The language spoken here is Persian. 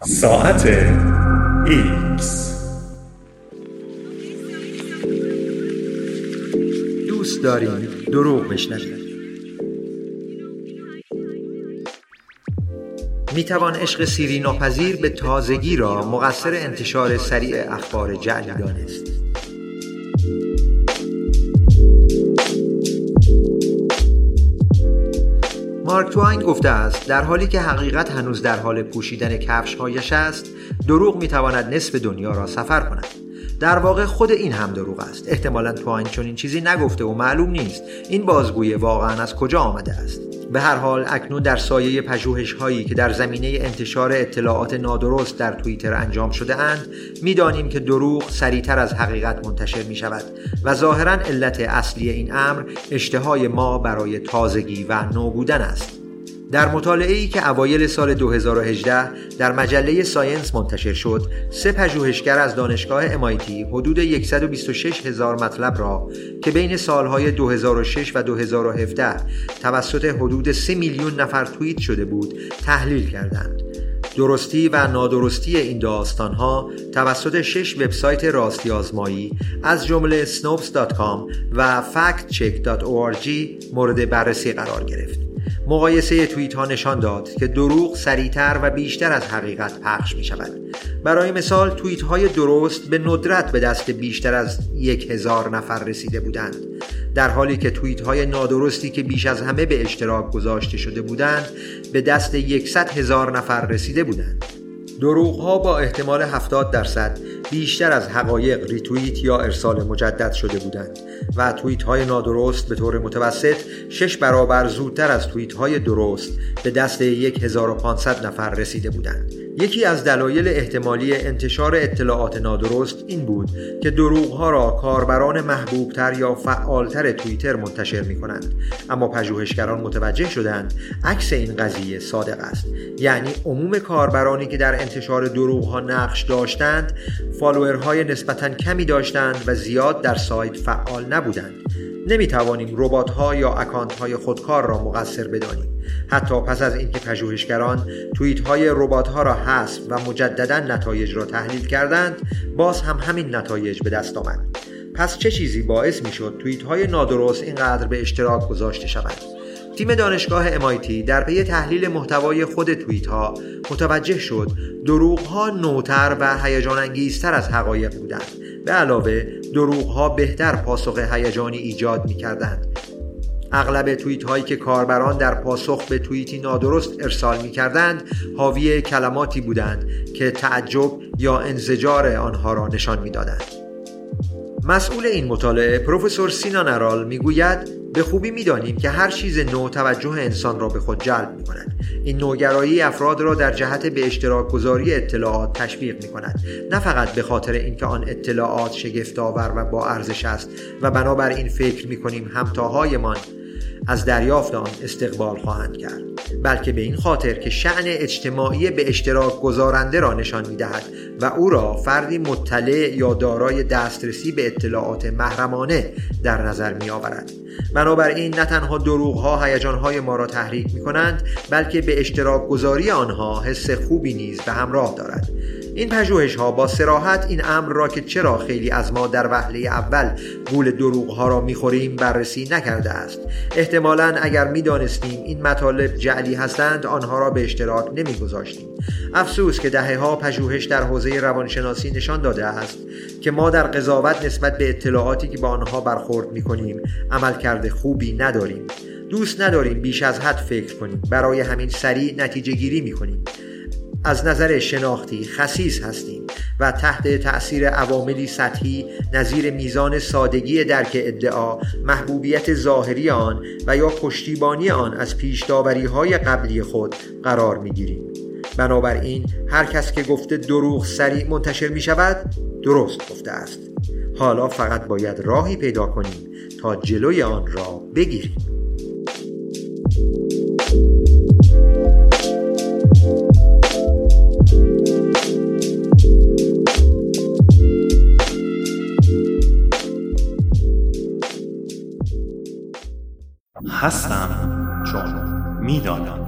ساعت ایکس. دوست داریم دروغ بشنویم. می توان عشق سیری ناپذیر به تازگی را مقصر انتشار سریع اخبار جعلی دانست مارک تواین گفته است در حالی که حقیقت هنوز در حال پوشیدن کفشهایش است دروغ می تواند نصف دنیا را سفر کند. در واقع خود این هم دروغ است. احتمالا تواین چون این چیزی نگفته و معلوم نیست این بازگویی واقعا از کجا آمده است. به هر حال اکنون در سایه پژوهش هایی که در زمینه انتشار اطلاعات نادرست در توییتر انجام شده اند می‌دانیم که دروغ سریعتر از حقیقت منتشر می شود و ظاهرا علت اصلی این امر اشتهای ما برای تازگی و نو بودن است. در مطالعه ای که اوایل سال 2018 در مجله ساینس منتشر شد، سه پژوهشگر از دانشگاه MIT حدود 126 هزار مطلب را که بین سالهای 2006 و 2017 توسط حدود 3 میلیون نفر توییت شده بود، تحلیل کردند. درستی و نادرستی این داستان ها توسط شش وبسایت راستی آزمایی از جمله snopes.com و factcheck.org مورد بررسی قرار گرفت. مقایسه توییت ها نشان داد که دروغ سریعتر و بیشتر از حقیقت پخش می شود برای مثال توییت های درست به ندرت به دست بیشتر از یک هزار نفر رسیده بودند. در حالی که توییت های نادرستی که بیش از همه به اشتراک گذاشته شده بودند به دست یکصد هزار نفر رسیده بودند. دروغ ها با احتمال 70 درصد بیشتر از حقایق ریتوییت یا ارسال مجدد شده بودند و توییت های نادرست به طور متوسط شش برابر زودتر از توییت های درست به دست 1500 نفر رسیده بودند. یکی از دلایل احتمالی انتشار اطلاعات نادرست این بود که دروغ ها را کاربران محبوبتر یا فعالتر توییتر منتشر می کنند اما پژوهشگران متوجه شدند عکس این قضیه صادق است. یعنی عموم کاربرانی که در انتشار دروغ ها نقش داشتند follower های نسبتا کمی داشتند و زیاد در سایت فعال نبودند. نمی توانیم ربات ها یا اکانت های خودکار را مقصر بدانیم. حتی پس از اینکه پژوهشگران توییت های ربات ها را حذف و مجددا نتایج را تحلیل کردند باز هم همین نتایج به دست آمد. پس چه چیزی باعث می شد توییت های نادرست اینقدر به اشتراک گذاشته شوند؟ تیم دانشگاه MIT در پی تحلیل محتوای خود توییت ها متوجه شد دروغ ها نوتر و هیجان انگیزتر از حقایق بودند به علاوه دروغ ها بهتر پاسخ هیجانی ایجاد می کردند اغلب توییت هایی که کاربران در پاسخ به توییتی نادرست ارسال می کردند حاوی کلماتی بودند که تعجب یا انزجار آنها را نشان می دادند. مسئول این مطالعه پروفسور سینان ارال می‌گوید به خوبی می‌دانیم که هر چیز نو توجه انسان را به خود جلب می کند این نوگرایی افراد را در جهت به اشتراک گذاری اطلاعات تشویق می کند نه فقط به خاطر اینکه آن اطلاعات شگفتآور و با ارزش است و بنابراین فکر می کنیم همتاهایمان از دریافت آن استقبال خواهند کرد بلکه به این خاطر که شعن اجتماعی به اشتراک گذارنده را نشان می دهد و او را فردی مطلع یا دارای دسترسی به اطلاعات محرمانه در نظر می آورد بنابراین نه تنها دروغ ها هیجان های ما را تحریک می کنند بلکه به اشتراک گذاری آنها حس خوبی نیز به همراه دارد. این پژوهش ها با سراحت این امر را که چرا خیلی از ما در وهله اول گول دروغ ها را می‌خوریم بررسی نکرده است. احتمالا اگر می‌دانستیم این مطالب جعلی هستند آنها را به اشتراک نمیگذاشتیم. افسوس که دهه ها پژوهش در حوزه روانشناسی نشان داده است که ما در قضاوت نسبت به اطلاعاتی که با آنها برخورد می‌کنیم عملکرد خوبی نداریم. دوست نداریم بیش از حد فکر کنیم. برای همین سریع نتیجه گیری می‌کنیم. از نظر شناختی خصیص هستیم و تحت تأثیر عواملی سطحی نظیر میزان سادگی درک ادعا محبوبیت ظاهری آن و یا پشتیبانی آن از پیشداوری های قبلی خود قرار می گیریم بنابراین هر کس که گفته دروغ سریع منتشر می شود درست گفته است. حالا فقط باید راهی پیدا کنیم تا جلوی آن را بگیریم. هستم. چون می‌دانم.